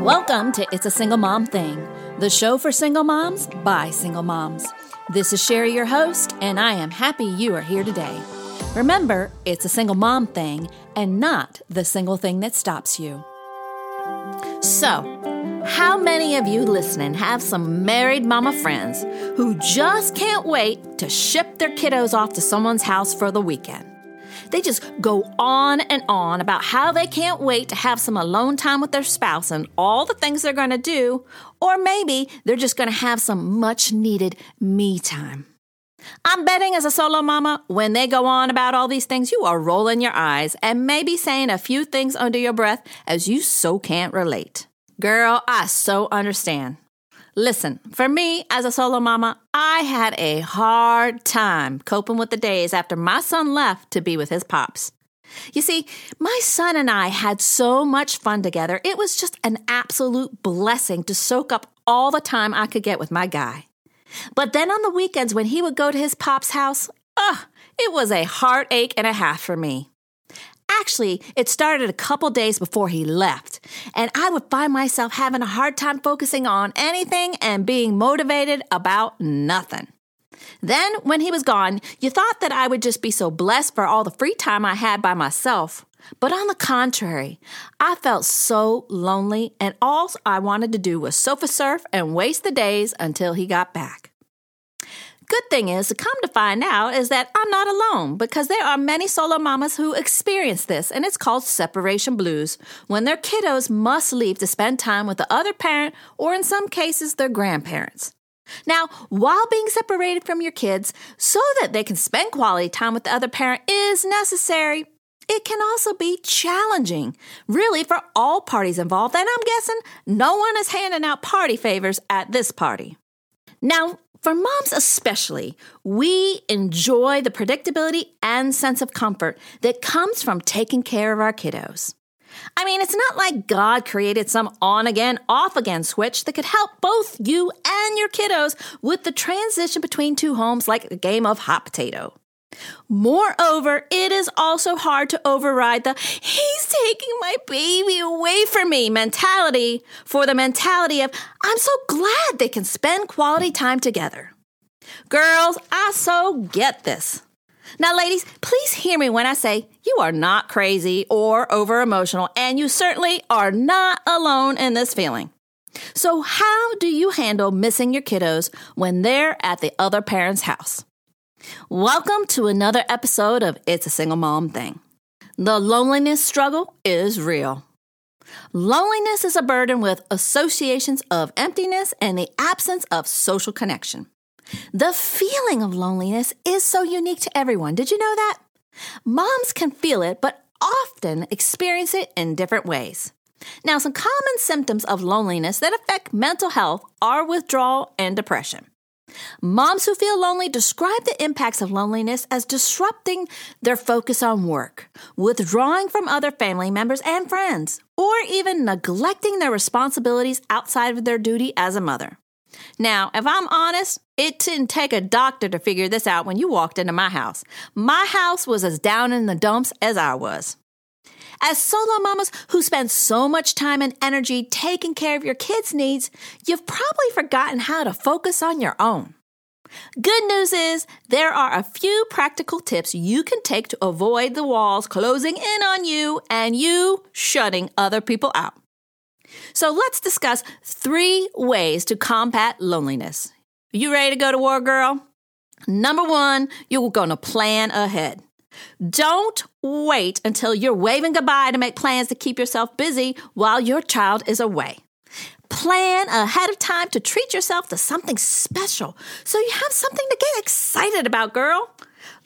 Welcome to It's a Single Mom Thing, the show for single moms by single moms. This is Sherry, your host, and I am happy you are here today. Remember, it's a single mom thing and not the single thing that stops you. So, how many of you listening have some married mama friends who just can't wait to ship their kiddos off to someone's house for the weekend? They just go on and on about how they can't wait to have some alone time with their spouse and all the things they're going to do, or maybe they're just going to have some much needed me time. I'm betting as a solo mama, when they go on about all these things, you are rolling your eyes and maybe saying a few things under your breath as you so can't relate. Girl, I so understand. Listen, for me as a solo mama, I had a hard time coping with the days after my son left to be with his pops. You see, my son and I had so much fun together, it was just an absolute blessing to soak up all the time I could get with my guy. But then on the weekends when he would go to his pop's house, ugh, it was a heartache and a half for me. Actually, it started a couple days before he left, and I would find myself having a hard time focusing on anything and being motivated about nothing. Then, when he was gone, you thought that I would just be so blessed for all the free time I had by myself. But on the contrary, I felt so lonely, and all I wanted to do was sofa surf and waste the days until he got back. Good thing is, come to find out, is that I'm not alone because there are many solo mamas who experience this, and it's called separation blues when their kiddos must leave to spend time with the other parent or, in some cases, their grandparents. Now, while being separated from your kids so that they can spend quality time with the other parent is necessary, it can also be challenging, really, for all parties involved. And I'm guessing no one is handing out party favors at this party. Now, for moms especially, we enjoy the predictability and sense of comfort that comes from taking care of our kiddos. I mean, it's not like God created some on again, off again switch that could help both you and your kiddos with the transition between two homes like a game of hot potato. Moreover, it is also hard to override the he's taking my baby away from me mentality for the mentality of I'm so glad they can spend quality time together. Girls, I so get this. Now, ladies, please hear me when I say you are not crazy or over emotional, and you certainly are not alone in this feeling. So, how do you handle missing your kiddos when they're at the other parent's house? Welcome to another episode of It's a Single Mom Thing. The loneliness struggle is real. Loneliness is a burden with associations of emptiness and the absence of social connection. The feeling of loneliness is so unique to everyone. Did you know that? Moms can feel it, but often experience it in different ways. Now, some common symptoms of loneliness that affect mental health are withdrawal and depression. Moms who feel lonely describe the impacts of loneliness as disrupting their focus on work, withdrawing from other family members and friends, or even neglecting their responsibilities outside of their duty as a mother. Now, if I'm honest, it didn't take a doctor to figure this out when you walked into my house. My house was as down in the dumps as I was. As solo mamas who spend so much time and energy taking care of your kids' needs, you've probably forgotten how to focus on your own. Good news is there are a few practical tips you can take to avoid the walls closing in on you and you shutting other people out. So let's discuss three ways to combat loneliness. You ready to go to war, girl? Number one, you're going to plan ahead. Don't wait until you're waving goodbye to make plans to keep yourself busy while your child is away. Plan ahead of time to treat yourself to something special so you have something to get excited about, girl.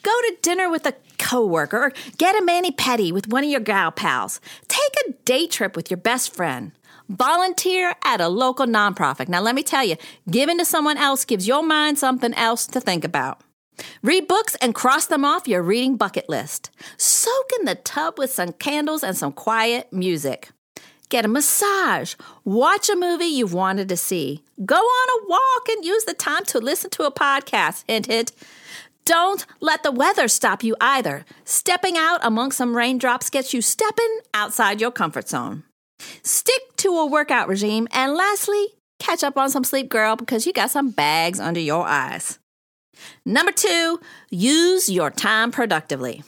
Go to dinner with a coworker or get a mani pedi with one of your gal pals. Take a day trip with your best friend. Volunteer at a local nonprofit. Now, let me tell you, giving to someone else gives your mind something else to think about. Read books and cross them off your reading bucket list. Soak in the tub with some candles and some quiet music. Get a massage. Watch a movie you've wanted to see. Go on a walk and use the time to listen to a podcast. Hint, hint. Don't let the weather stop you either. Stepping out among some raindrops gets you stepping outside your comfort zone. Stick to a workout regime. And lastly, catch up on some sleep, girl, because you got some bags under your eyes. Number two, use your time productively.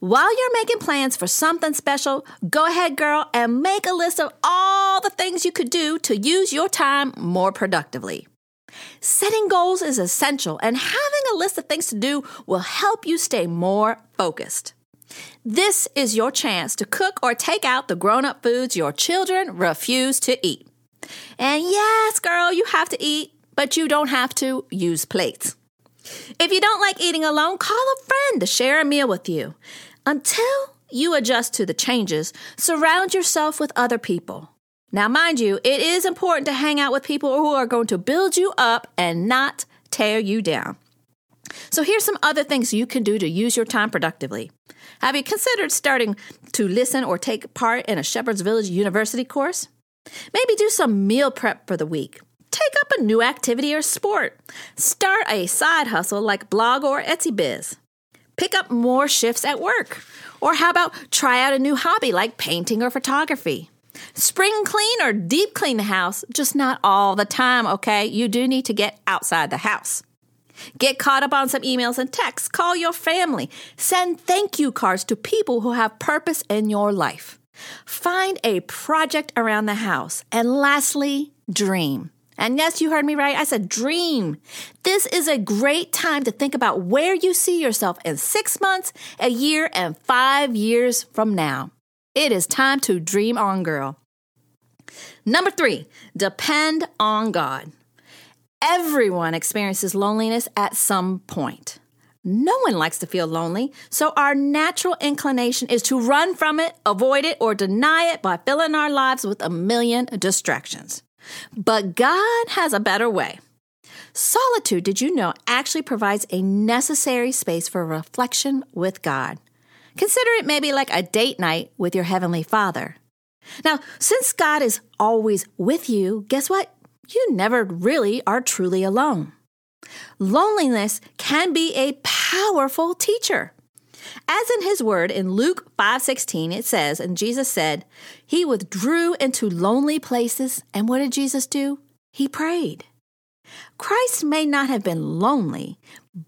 While you're making plans for something special, go ahead, girl, and make a list of all the things you could do to use your time more productively. Setting goals is essential, and having a list of things to do will help you stay more focused. This is your chance to cook or take out the grown up foods your children refuse to eat. And yes, girl, you have to eat, but you don't have to use plates. If you don't like eating alone, call a friend to share a meal with you. Until you adjust to the changes, surround yourself with other people. Now, mind you, it is important to hang out with people who are going to build you up and not tear you down. So, here's some other things you can do to use your time productively. Have you considered starting to listen or take part in a Shepherd's Village University course? Maybe do some meal prep for the week. Take up a new activity or sport. Start a side hustle like blog or Etsy biz. Pick up more shifts at work. Or how about try out a new hobby like painting or photography? Spring clean or deep clean the house, just not all the time, okay? You do need to get outside the house. Get caught up on some emails and texts. Call your family. Send thank you cards to people who have purpose in your life. Find a project around the house. And lastly, dream. And yes, you heard me right. I said dream. This is a great time to think about where you see yourself in six months, a year, and five years from now. It is time to dream on, girl. Number three, depend on God. Everyone experiences loneliness at some point. No one likes to feel lonely, so our natural inclination is to run from it, avoid it, or deny it by filling our lives with a million distractions. But God has a better way. Solitude, did you know, actually provides a necessary space for reflection with God. Consider it maybe like a date night with your Heavenly Father. Now, since God is always with you, guess what? You never really are truly alone. Loneliness can be a powerful teacher. As in his word in Luke 5:16 it says and Jesus said, he withdrew into lonely places and what did Jesus do? He prayed. Christ may not have been lonely,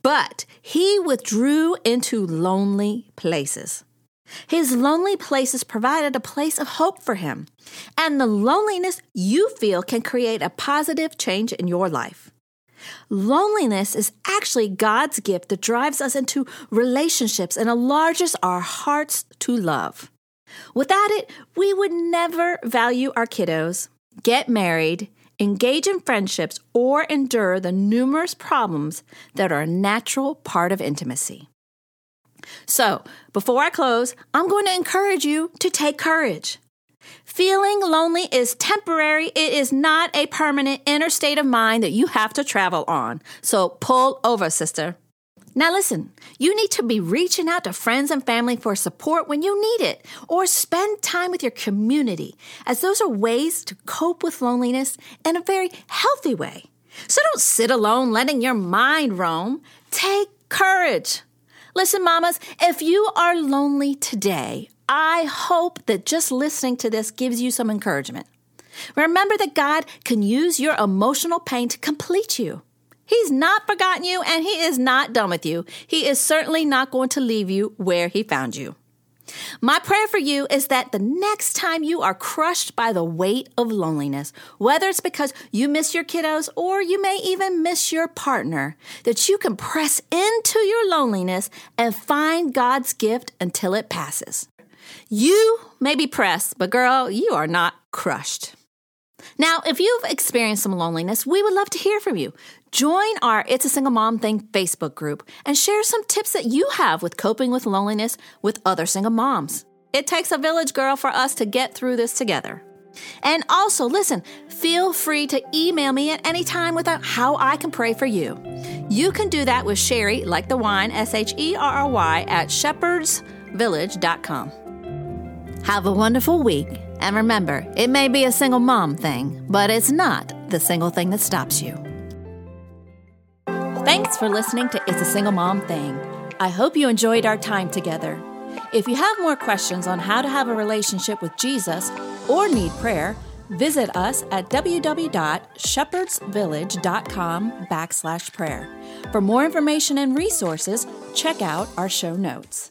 but he withdrew into lonely places. His lonely places provided a place of hope for him, and the loneliness you feel can create a positive change in your life. Loneliness is actually God's gift that drives us into relationships and enlarges our hearts to love. Without it, we would never value our kiddos, get married, engage in friendships, or endure the numerous problems that are a natural part of intimacy. So, before I close, I'm going to encourage you to take courage. Feeling lonely is temporary. It is not a permanent inner state of mind that you have to travel on. So pull over, sister. Now, listen, you need to be reaching out to friends and family for support when you need it, or spend time with your community, as those are ways to cope with loneliness in a very healthy way. So don't sit alone letting your mind roam. Take courage. Listen, mamas, if you are lonely today, I hope that just listening to this gives you some encouragement. Remember that God can use your emotional pain to complete you. He's not forgotten you and He is not done with you. He is certainly not going to leave you where He found you. My prayer for you is that the next time you are crushed by the weight of loneliness, whether it's because you miss your kiddos or you may even miss your partner, that you can press into your loneliness and find God's gift until it passes. You may be pressed, but girl, you are not crushed. Now, if you've experienced some loneliness, we would love to hear from you. Join our It's a Single Mom Thing Facebook group and share some tips that you have with coping with loneliness with other single moms. It takes a village girl for us to get through this together. And also, listen, feel free to email me at any time with how I can pray for you. You can do that with Sherry, like the wine, S H E R R Y, at shepherdsvillage.com. Have a wonderful week. And remember, it may be a single mom thing, but it's not the single thing that stops you. Thanks for listening to It's a Single Mom Thing. I hope you enjoyed our time together. If you have more questions on how to have a relationship with Jesus or need prayer, visit us at www.shepherdsvillage.com backslash prayer. For more information and resources, check out our show notes.